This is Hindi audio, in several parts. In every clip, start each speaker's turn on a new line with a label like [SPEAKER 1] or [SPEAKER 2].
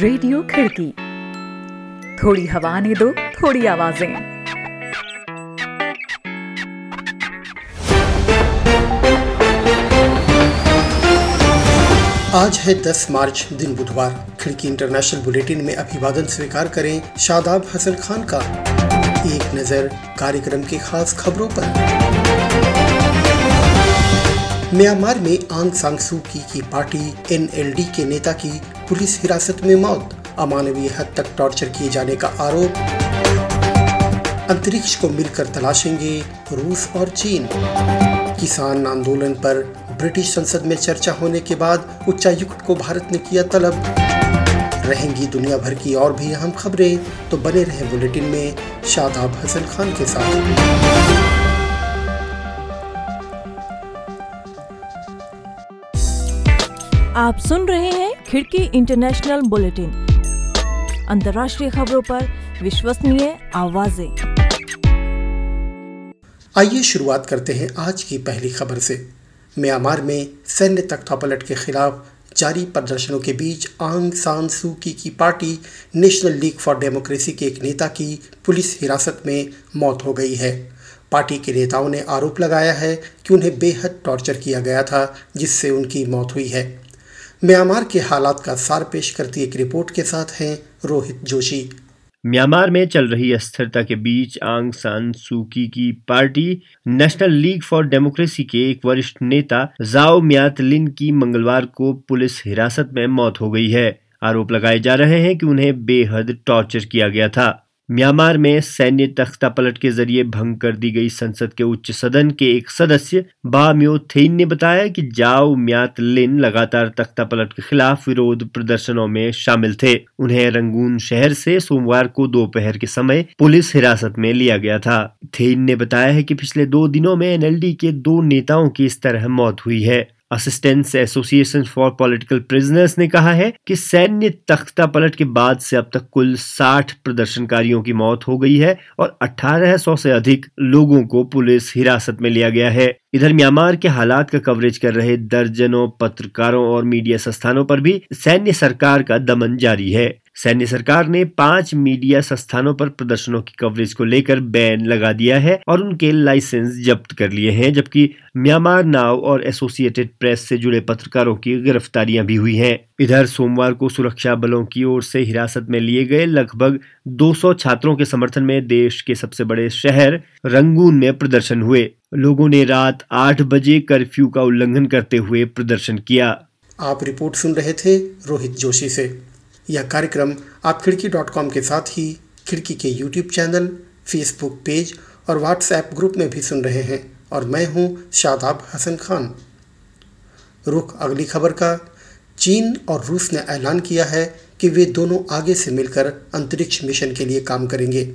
[SPEAKER 1] रेडियो खिड़की। थोड़ी हवा ने दो थोड़ी आवाज़ें।
[SPEAKER 2] आज है 10 मार्च दिन बुधवार। खिड़की इंटरनेशनल बुलेटिन में अभिवादन स्वीकार करें शादाब हसन खान का। एक नज़र कार्यक्रम की खास खबरों पर। म्यांमार में आंग सांग सू की, की पार्टी एनएलडी के नेता की पुलिस हिरासत में मौत। अमानवीय हद तक टॉर्चर किए जाने का आरोप। अंतरिक्ष को मिलकर तलाशेंगे रूस और चीन। किसान आंदोलन पर ब्रिटिश संसद में चर्चा होने के बाद उच्चायुक्त को भारत ने किया तलब। रहेंगी दुनिया भर की और भी अहम खबरें तो बने रहे बुलेटिन में शादाब हसन खान के साथ।
[SPEAKER 3] आप सुन रहे हैं खिड़की इंटरनेशनल बुलेटिन। अंतर्राष्ट्रीय खबरों पर विश्वसनीय आवाज़ें।
[SPEAKER 2] आइए शुरुआत करते हैं आज की पहली खबर से। म्यांमार में सैन्य तख्तापलट के खिलाफ जारी प्रदर्शनों के बीच आंग सान सू की, की party National League for Democracy के एक नेता की पुलिस हिरासत में मौत हो गई है। पार्टी के नेताओं ने आरोप लगाया है कि उन्हें बेहद टॉर्चर किया गया था जिससे उनकी मौत हुई है। म्यांमार के हालात का सार पेश करती एक रिपोर्ट के साथ हैं रोहित जोशी।
[SPEAKER 4] म्यांमार में चल रही अस्थिरता के बीच आंग सान सूकी की party, National League for Democracy के एक वरिष्ठ नेता जाओ म्यात लिन की मंगलवार को पुलिस हिरासत में मौत हो गई है। आरोप लगाए जा रहे हैं कि उन्हें बेहद टॉर्चर किया गया था। म्यांमार में सैन्य तख्ता पलट के ज़रिए भंग कर दी गई संसद के उच्च सदन के एक सदस्य, बा म्यो थेन ने बताया कि जाओ म्यात लिन लगातार तख्ता पलट के खिलाफ विरोध प्रदर्शनों में शामिल थे। उन्हें रंगून शहर से सोमवार को दोपहर के समय पुलिस हिरासत में लिया गया था। थेन ने बताया है कि पिछले दो दिनों में एनएलडी के दो नेताओं की इस तरह मौत हुई है। Assistance Association for Political Prisoners ने कहा है कि सैन्य तख्ता पलट के बाद से अब तक कुल 60 प्रदर्शनकारियों की मौत हो गई है और 1800 से अधिक लोगों को पुलिस हिरासत में लिया गया है। इधर म्यांमार के हालात का कवरेज कर रहे दर्जनों पत्रकारों और मीडिया संस्थानों पर भी सैन्य सरकार का दमन जारी है। सैन्य सरकार ने पाँच मीडिया संस्थानों पर प्रदर्शनों की कवरेज को लेकर बैन लगा दिया है और उनके लाइसेंस जब्त कर लिए हैं, जबकि म्यांमार नाव और एसोसिएटेड प्रेस से जुड़े पत्रकारों की गिरफ्तारियाँ भी हुई हैं। इधर सोमवार को सुरक्षा बलों की ओर से हिरासत में लिए गए लगभग 200 छात्रों के समर्थन में देश के सबसे बड़े शहर रंगून में प्रदर्शन हुए। लोगों ने रात आठ बजे कर्फ्यू का उल्लंघन करते हुए प्रदर्शन किया।
[SPEAKER 2] आप रिपोर्ट सुन रहे थे रोहित जोशी से। यह कार्यक्रम आप खिड़की डॉट कॉम के साथ ही खिड़की के यूट्यूब चैनल, फेसबुक पेज और व्हाट्सएप ग्रुप में भी सुन रहे हैं। और मैं हूँ शादाब हसन खान। रुख अगली खबर का। चीन और रूस ने ऐलान किया है कि वे दोनों आगे से मिलकर अंतरिक्ष मिशन के लिए काम करेंगे।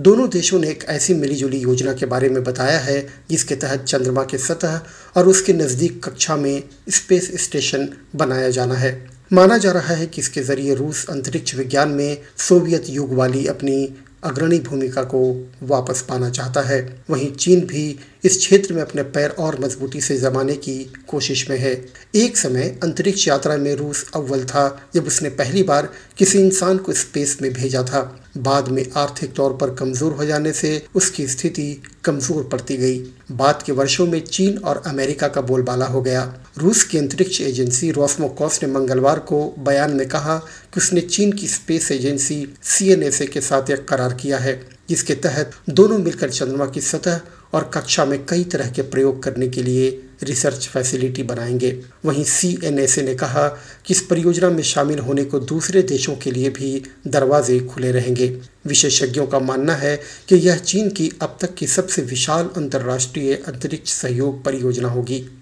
[SPEAKER 2] दोनों देशों ने एक ऐसी मिलीजुली योजना के बारे में बताया है, जिसके तहत चंद्रमा के सतह और उसके नज़दीक कक्षा में स्पेस स्टेशन बनाया जाना है। माना जा रहा है कि इसके ज़रिए रूस अंतरिक्ष विज्ञान में सोवियत युग वाली अपनी अग्रणी भूमिका को वापस पाना चाहता है। वहीं चीन भी इस क्षेत्र में अपने पैर और मजबूती से जमाने की कोशिश में है। एक समय अंतरिक्ष यात्रा में रूस अव्वल था, जब उसने पहली बार किसी इंसान को स्पेस में भेजा था। बाद में आर्थिक तौर पर कमज़ोर हो जाने से उसकी स्थिति कमज़ोर पड़ती गई। बाद के वर्षों में चीन और अमेरिका का बोलबाला हो गया। रूस की अंतरिक्ष एजेंसी रोस्मोकॉस ने मंगलवार को बयान में कहा कि उसने चीन की स्पेस एजेंसी CNSA के साथ एक करार किया है, जिसके तहत दोनों मिलकर चंद्रमा की सतह और कक्षा में कई तरह के प्रयोग करने के लिए रिसर्च फैसिलिटी बनाएँगे। वहीं सी ने कहा कि इस परियोजना में शामिल होने को दूसरे देशों के लिए भी दरवाजे खुले रहेंगे। विशेषज्ञों का मानना है कि यह चीन की अब तक की सबसे विशाल अंतर्राष्ट्रीय अंतरिक्ष सहयोग परियोजना होगी।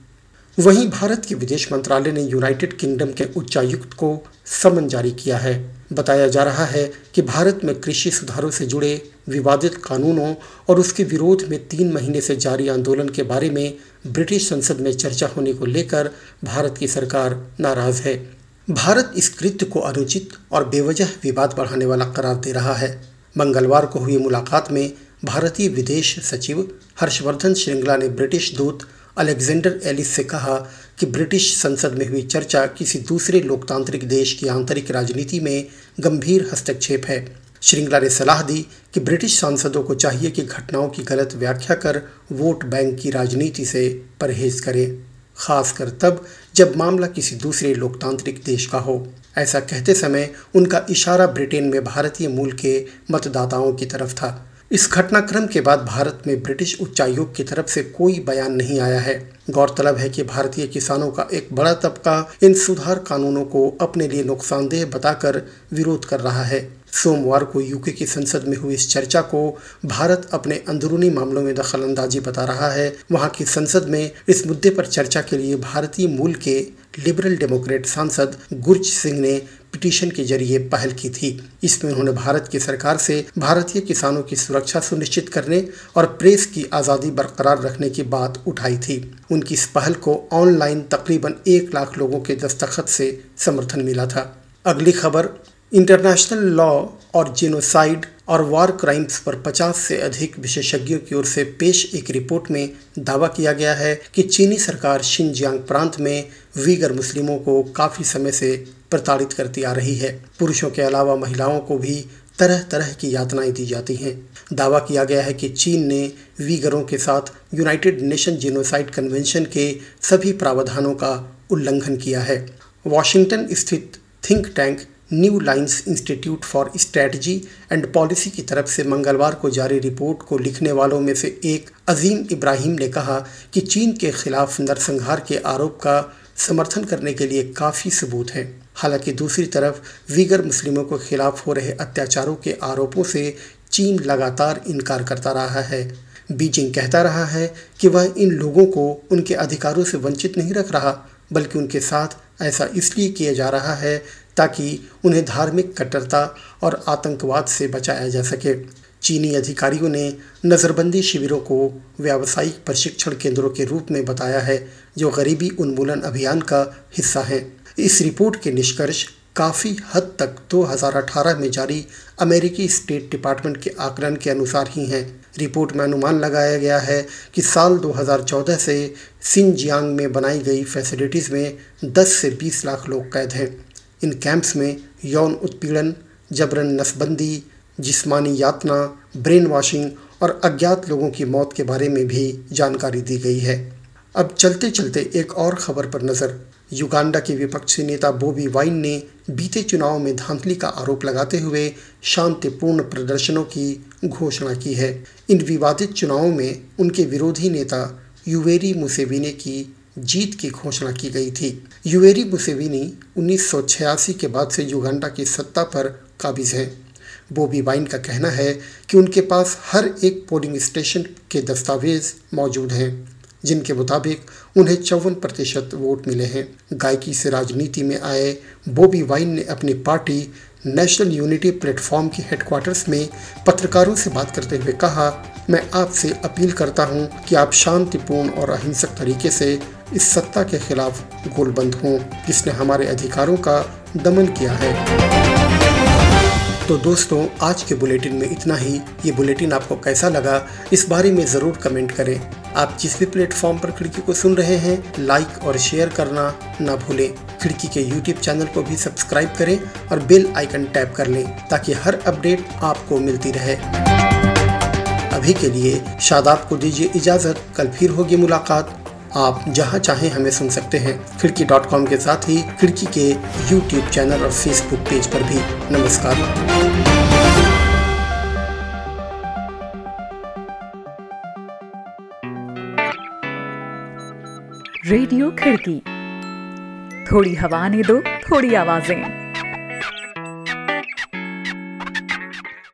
[SPEAKER 2] वहीं भारत के विदेश मंत्रालय ने यूनाइटेड किंगडम के उच्चायुक्त को समन जारी किया है। बताया जा रहा है कि भारत में कृषि सुधारों से जुड़े विवादित कानूनों और उसके विरोध में तीन महीने से जारी आंदोलन के बारे में ब्रिटिश संसद में चर्चा होने को लेकर भारत की सरकार नाराज़ है। भारत इस कृत्य को अनुचित और बेवजह विवाद बढ़ाने वाला करार दे रहा है। मंगलवार को हुई मुलाकात में भारतीय विदेश सचिव हर्षवर्धन श्रृंगला ने ब्रिटिश दूत अलेक्जेंडर एलिस से कहा कि ब्रिटिश संसद में हुई चर्चा किसी दूसरे लोकतांत्रिक देश की आंतरिक राजनीति में गंभीर हस्तक्षेप है। श्रृंगला ने सलाह दी कि ब्रिटिश सांसदों को चाहिए कि घटनाओं की गलत व्याख्या कर वोट बैंक की राजनीति से परहेज करें, खासकर तब जब मामला किसी दूसरे लोकतांत्रिक देश का हो। ऐसा कहते समय उनका इशारा ब्रिटेन में भारतीय मूल के मतदाताओं की तरफ़ था। इस घटनाक्रम के बाद भारत में ब्रिटिश उच्चायोग की तरफ़ से कोई बयान नहीं आया है। गौरतलब है कि भारतीय किसानों का एक बड़ा तबका इन सुधार कानूनों को अपने लिए नुकसानदेह बताकर विरोध कर रहा है। सोमवार को यूके की संसद में हुई इस चर्चा को भारत अपने अंदरूनी मामलों में दखल अंदाजी बता रहा है। वहाँ की संसद में इस मुद्दे पर चर्चा के लिए भारतीय मूल के लिबरल डेमोक्रेट सांसद गुरज सिंह ने पिटीशन के ज़रिए पहल की थी। इसमें उन्होंने भारत की सरकार से भारतीय किसानों की सुरक्षा सुनिश्चित करने और प्रेस की आज़ादी बरकरार रखने की बात उठाई थी। उनकी इस पहल को ऑनलाइन तकरीबन एक लाख लोगों के दस्तखत से समर्थन मिला था। अगली खबर, इंटरनेशनल लॉ और जेनोसाइड और वार क्राइम्स पर 50 से अधिक विशेषज्ञों की ओर से पेश एक रिपोर्ट में दावा किया गया है कि चीनी सरकार शिनजियांग प्रांत में वीगर मुस्लिमों को काफ़ी समय से प्रताड़ित करती आ रही है। पुरुषों के अलावा महिलाओं को भी तरह तरह की यातनाएँ दी जाती हैं। दावा किया गया है कि चीन ने वीगरों के साथ यूनाइटेड नेशन जेनोसाइड कन्वेंशन के सभी प्रावधानों का उल्लंघन किया है। वॉशिंगटन स्थित think tank New Lines Institute for Strategy and Policy की तरफ़ से मंगलवार को जारी रिपोर्ट को लिखने वालों में से एक अजीम इब्राहिम ने कहा कि चीन के खिलाफ नरसंहार के आरोप का समर्थन करने के लिए काफ़ी सबूत हैं। हालाँकि दूसरी तरफ़, वीगर मुस्लिमों के खिलाफ हो रहे अत्याचारों के आरोपों से चीन लगातार इनकार करता रहा है। बीजिंग कहता रहा है कि वह इन लोगों को उनके अधिकारों से वंचित नहीं रख रहा, बल्कि उनके साथ ऐसा इसलिए किया जा रहा है ताकि उन्हें धार्मिक कट्टरता और आतंकवाद से बचाया जा सके। चीनी अधिकारियों ने नज़रबंदी शिविरों को व्यावसायिक प्रशिक्षण केंद्रों के रूप में बताया है, जो गरीबी उन्मूलन अभियान का हिस्सा है। इस रिपोर्ट के निष्कर्ष काफ़ी हद तक 2018 में जारी अमेरिकी स्टेट डिपार्टमेंट के आकलन के अनुसार ही हैं। रिपोर्ट में अनुमान लगाया गया है कि साल 2014 से सिंजियांग में बनाई गई फैसिलिटीज़ में 10 से 20 लाख लोग कैद हैं। इन कैंप्स में यौन उत्पीड़न, जबरन नसबंदी, जिस्मानी यातना, ब्रेन वॉशिंग और अज्ञात लोगों की मौत के बारे में भी जानकारी दी गई है। अब चलते चलते एक और खबर पर नज़र। युगांडा के विपक्षी नेता बोबी वाइन ने बीते चुनाव में धांधली का आरोप लगाते हुए शांतिपूर्ण प्रदर्शनों की घोषणा की है। इन विवादित चुनावों में उनके विरोधी नेता युवेरी मुसेविने की जीत की घोषणा की गई थी। युवेरी मुसेविनी 1986 के बाद से युगांडा की सत्ता पर काबिज हैं। बोबी वाइन का कहना है कि उनके पास हर एक पोलिंग स्टेशन के दस्तावेज़ मौजूद हैं, जिनके मुताबिक उन्हें चौवन प्रतिशत वोट मिले हैं। गायकी से राजनीति में आए बॉबी वाइन ने अपनी पार्टी नेशनल यूनिटी प्लेटफॉर्म के हेडक्वार्टर्स में पत्रकारों से बात करते हुए कहा, मैं आपसे अपील करता हूँ कि आप शांतिपूर्ण और अहिंसक तरीके से इस सत्ता के खिलाफ गोलबंद हों, जिसने हमारे अधिकारों का दमन किया है। तो दोस्तों, आज के बुलेटिन में इतना ही। ये बुलेटिन आपको कैसा लगा, इस बारे में ज़रूर कमेंट करें। आप जिस भी प्लेटफॉर्म पर खिड़की को सुन रहे हैं, लाइक और शेयर करना ना भूलें। खिड़की के यूट्यूब चैनल को भी सब्सक्राइब करें और बेल आइकन टैप कर लें, ताकि हर अपडेट आपको मिलती रहे। अभी के लिए शादाब को दीजिए इजाज़त। कल फिर होगी मुलाकात। आप जहाँ चाहें हमें सुन सकते हैं। खिड़की डॉट कॉम के साथ ही खिड़की के यूट्यूब चैनल और फेसबुक पेज पर भी। नमस्कार।
[SPEAKER 1] रेडियो खिड़की थोड़ी हवा ने दो, थोड़ी आवाज़ें।